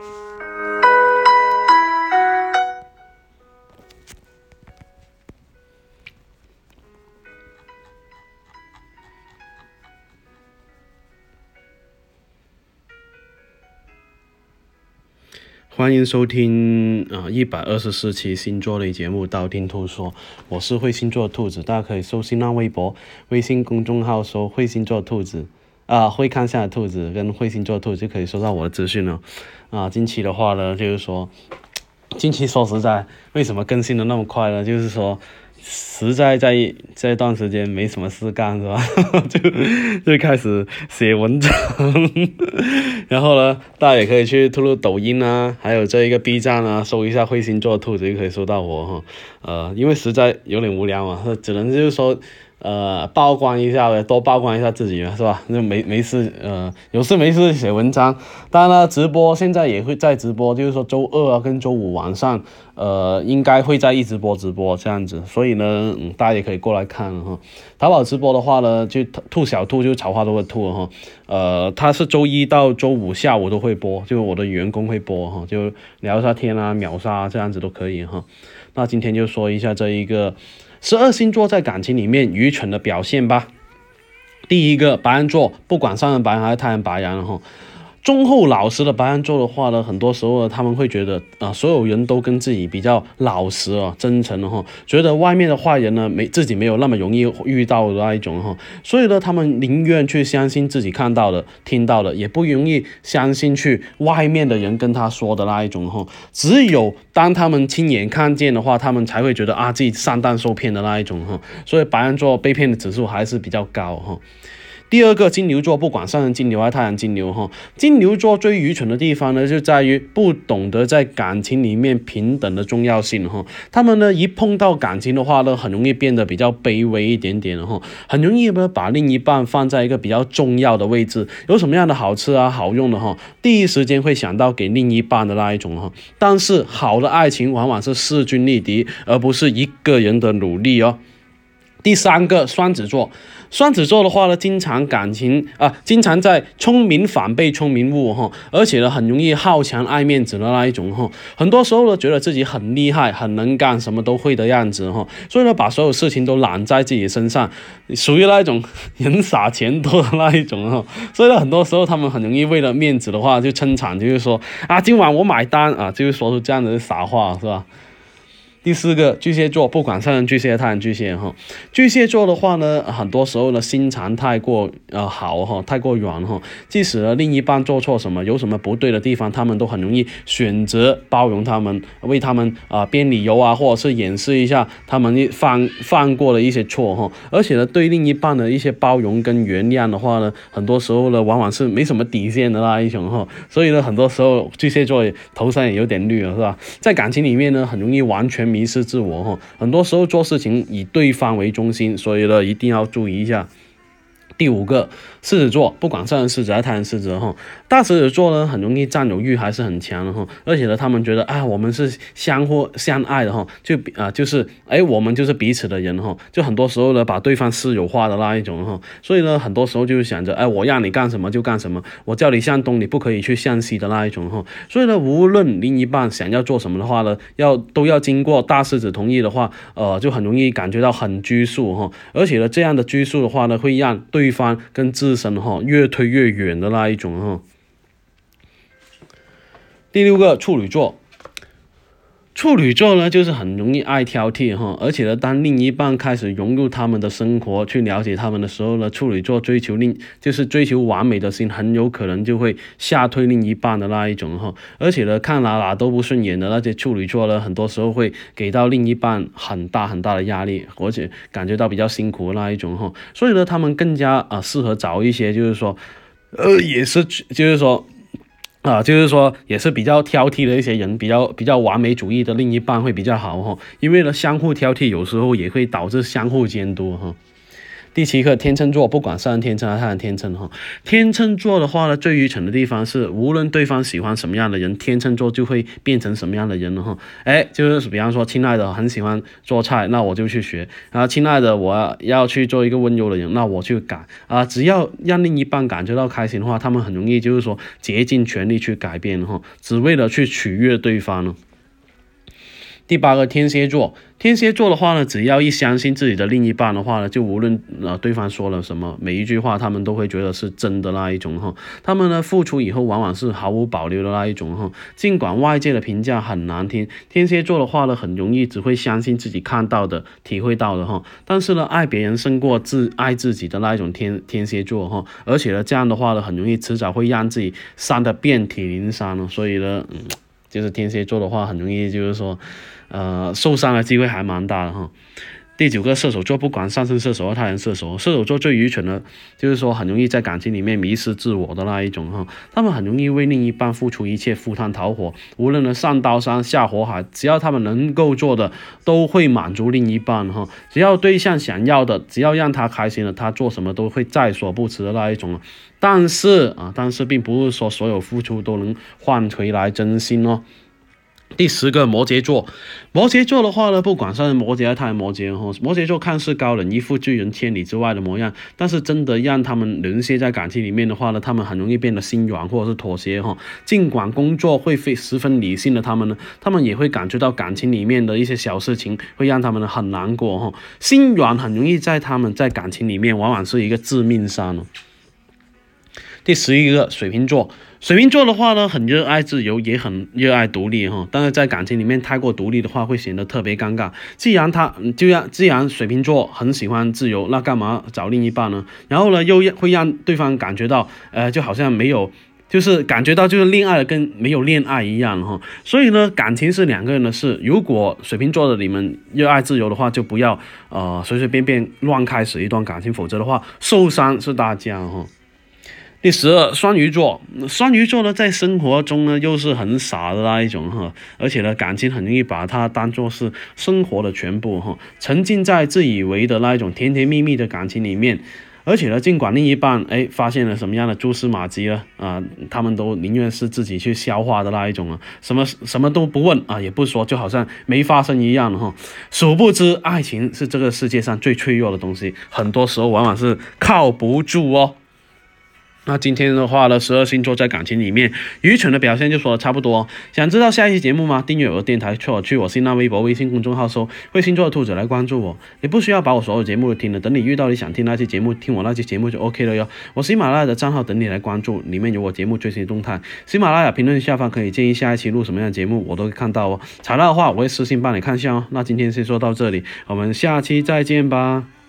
欢迎收听啊一百二十四期星座类节目《道听途说》，我是会星座兔子，大家可以搜新浪微博、微信公众号搜“会星座兔子”啊，会看下的兔子跟会星座兔子就可以收到我的资讯了。啊，近期的话呢，就是说，近期说实在，为什么更新的那么快呢？就是说。实在在这段时间没什么事干是吧？就就开始写文章，然后呢，大家也可以去吐露抖音啊，还有这一个 B 站啊，搜一下彗星座兔子就可以搜到我哈。呃，因为实在有点无聊嘛，只能就是说。呃，曝光一下呗，多曝光一下自己嘛，是吧？那没没事，呃，有事没事写文章。当然了，直播现在也会在直播，就是说周二啊跟周五晚上，呃，应该会在一直播直播这样子。所以呢，嗯，大家也可以过来看哈。淘宝直播的话呢，就兔小兔就草花都会兔哈。呃，它是周一到周五下午都会播，就我的员工会播哈，就聊一下天啊，秒杀这样子都可以哈。那今天就说一下这一个。十二星座在感情里面愚蠢的表现吧。第一个白羊座，不管上升白羊还是太阳白羊，哈。忠厚老实的白羊座的话呢，很多时候他们会觉得啊，所有人都跟自己比较老实啊、真诚的哈，觉得外面的坏人呢没自己没有那么容易遇到的那一种哈，所以呢，他们宁愿去相信自己看到的、听到的，也不容易相信去外面的人跟他说的那一种哈。只有当他们亲眼看见的话，他们才会觉得啊自己上当受骗的那一种哈。所以白羊座被骗的指数还是比较高哈。第二个金牛座，不管上升金牛还是太阳金牛哈，金牛座最愚蠢的地方呢，就在于不懂得在感情里面平等的重要性哈。他们呢，一碰到感情的话呢，很容易变得比较卑微一点点哈，很容易呢把另一半放在一个比较重要的位置，有什么样的好吃啊、好用的哈，第一时间会想到给另一半的那一种哈。但是好的爱情往往是势均力敌，而不是一个人的努力哦。第三个双子座，双子座的话呢，经常感情啊，经常在聪明反被聪明误哈，而且呢，很容易好强爱面子的那一种哈，很多时候呢，觉得自己很厉害、很能干、什么都会的样子哈，所以呢，把所有事情都揽在自己身上，属于那一种人傻钱多的那一种哈，所以呢，很多时候他们很容易为了面子的话就撑场，就是说啊，今晚我买单啊，就是说出这样的傻话是吧？第四个巨蟹座，不管上升巨蟹、太阳巨蟹哈，巨蟹座的话呢，很多时候呢心肠太过呃好哈，太过软哈，即使呢另一半做错什么，有什么不对的地方，他们都很容易选择包容他们，为他们啊编理由啊，或者是掩饰一下他们犯犯过的一些错哈，而且呢对另一半的一些包容跟原谅的话呢，很多时候呢往往是没什么底线的那一种哈，所以呢很多时候巨蟹座头上也有点绿了是吧？在感情里面呢很容易完全。迷失自我哈，很多时候做事情以对方为中心，所以呢一定要注意一下。第五个。狮子座不管上升狮子还是太阳狮子哈，大狮子座呢很容易占有欲还是很强的哈，而且呢他们觉得啊我们是相互相爱的哈，就啊就是哎我们就是彼此的人哈，就很多时候呢把对方私有化的那一种哈，所以呢很多时候就是想着哎我让你干什么就干什么，我叫你向东你不可以去向西的那一种哈，所以呢无论另一半想要做什么的话呢，要都要经过大狮子同意的话，呃就很容易感觉到很拘束哈，而且呢这样的拘束的话呢会让对方跟自身哈越推越远的那一种哈。第六个处女座。处女座呢，就是很容易爱挑剔哈，而且呢，当另一半开始融入他们的生活，去了解他们的时候呢，处女座追求另就是追求完美的心，很有可能就会吓退另一半的那一种哈。而且呢，看哪哪都不顺眼的那些处女座呢，很多时候会给到另一半很大很大的压力，而且感觉到比较辛苦那一种哈。所以呢，他们更加啊适合找一些就是说，呃，也是就是说。啊，就是说也是比较挑剔的一些人，比较比较完美主义的另一半会比较好哈，因为呢相互挑剔有时候也会导致相互监督哈。第七个天秤座，不管是天秤还是太阳天秤哈，天秤座的话呢，最愚蠢的地方是，无论对方喜欢什么样的人，天秤座就会变成什么样的人了哈。哎，就是比方说，亲爱的很喜欢做菜，那我就去学；啊亲爱的我要去做一个温柔的人，那我去改啊。只要让另一半感觉到开心的话，他们很容易就是说竭尽全力去改变哈，只为了去取悦对方呢。第八个天蝎座，天蝎座的话呢，只要一相信自己的另一半的话呢，就无论呃对方说了什么，每一句话他们都会觉得是真的那一种哈。他们呢付出以后，往往是毫无保留的那一种哈。尽管外界的评价很难听，天蝎座的话呢，很容易只会相信自己看到的、体会到的哈。但是呢，爱别人胜过自爱自己的那一种天天蝎座哈。而且呢，这样的话呢，很容易迟早会让自己伤得遍体鳞伤了。所以呢，嗯，就是天蝎座的话，很容易就是说。呃，受伤的机会还蛮大的哈。第九个射手座，不管上升射手或太阳射手，射手座最愚蠢的，就是说很容易在感情里面迷失自我的那一种哈。他们很容易为另一半付出一切，赴汤蹈火，无论呢上刀山下火海，只要他们能够做的，都会满足另一半哈。只要对象想要的，只要让他开心了，他做什么都会在所不辞的那一种。但是啊，但是并不是说所有付出都能换回来真心哦。第十个摩羯座，摩羯座的话呢，不管是摩羯还是太阳摩羯哈，摩羯座看似高冷，一副拒人千里之外的模样，但是真的让他们沦陷在感情里面的话呢，他们很容易变得心软或者是妥协哈。尽管工作会非十分理性的他们呢，他们也会感觉到感情里面的一些小事情会让他们很难过哈。心软很容易在他们在感情里面往往是一个致命伤。第十一个水瓶座。水瓶座的话呢，很热爱自由，也很热爱独立哈。但是在感情里面太过独立的话，会显得特别尴尬。既然他，就让既然水瓶座很喜欢自由，那干嘛找另一半呢？然后呢，又会让对方感觉到，呃，就好像没有，就是感觉到就是恋爱跟没有恋爱一样哈。所以呢，感情是两个人的事。如果水瓶座的你们热爱自由的话，就不要呃随随便便乱开始一段感情，否则的话受伤是大家哈。第十二，双鱼座，双鱼座呢，在生活中呢，又是很傻的那一种哈，而且呢，感情很容易把它当做是生活的全部哈，沉浸在自以为的那一种甜甜蜜蜜的感情里面，而且呢，尽管另一半哎发现了什么样的蛛丝马迹了啊，他们都宁愿是自己去消化的那一种啊，什么什么都不问啊，也不说，就好像没发生一样哈，殊不知爱情是这个世界上最脆弱的东西，很多时候往往是靠不住哦。那今天的话呢，十二星座在感情里面愚蠢的表现就说的差不多。想知道下一期节目吗？订阅我的电台，去我去我新浪微博、微信公众号搜“会星座的兔子”来关注我。你不需要把我所有节目都听了，等你遇到你想听那期节目，听我那期节目就 OK 了哟。我喜马拉雅的账号等你来关注，里面有我节目最新动态。喜马拉雅评论下方可以建议下一期录什么样的节目，我都会看到哦。材料的话，我会私信帮你看一下哦。那今天先说到这里，我们下期再见吧。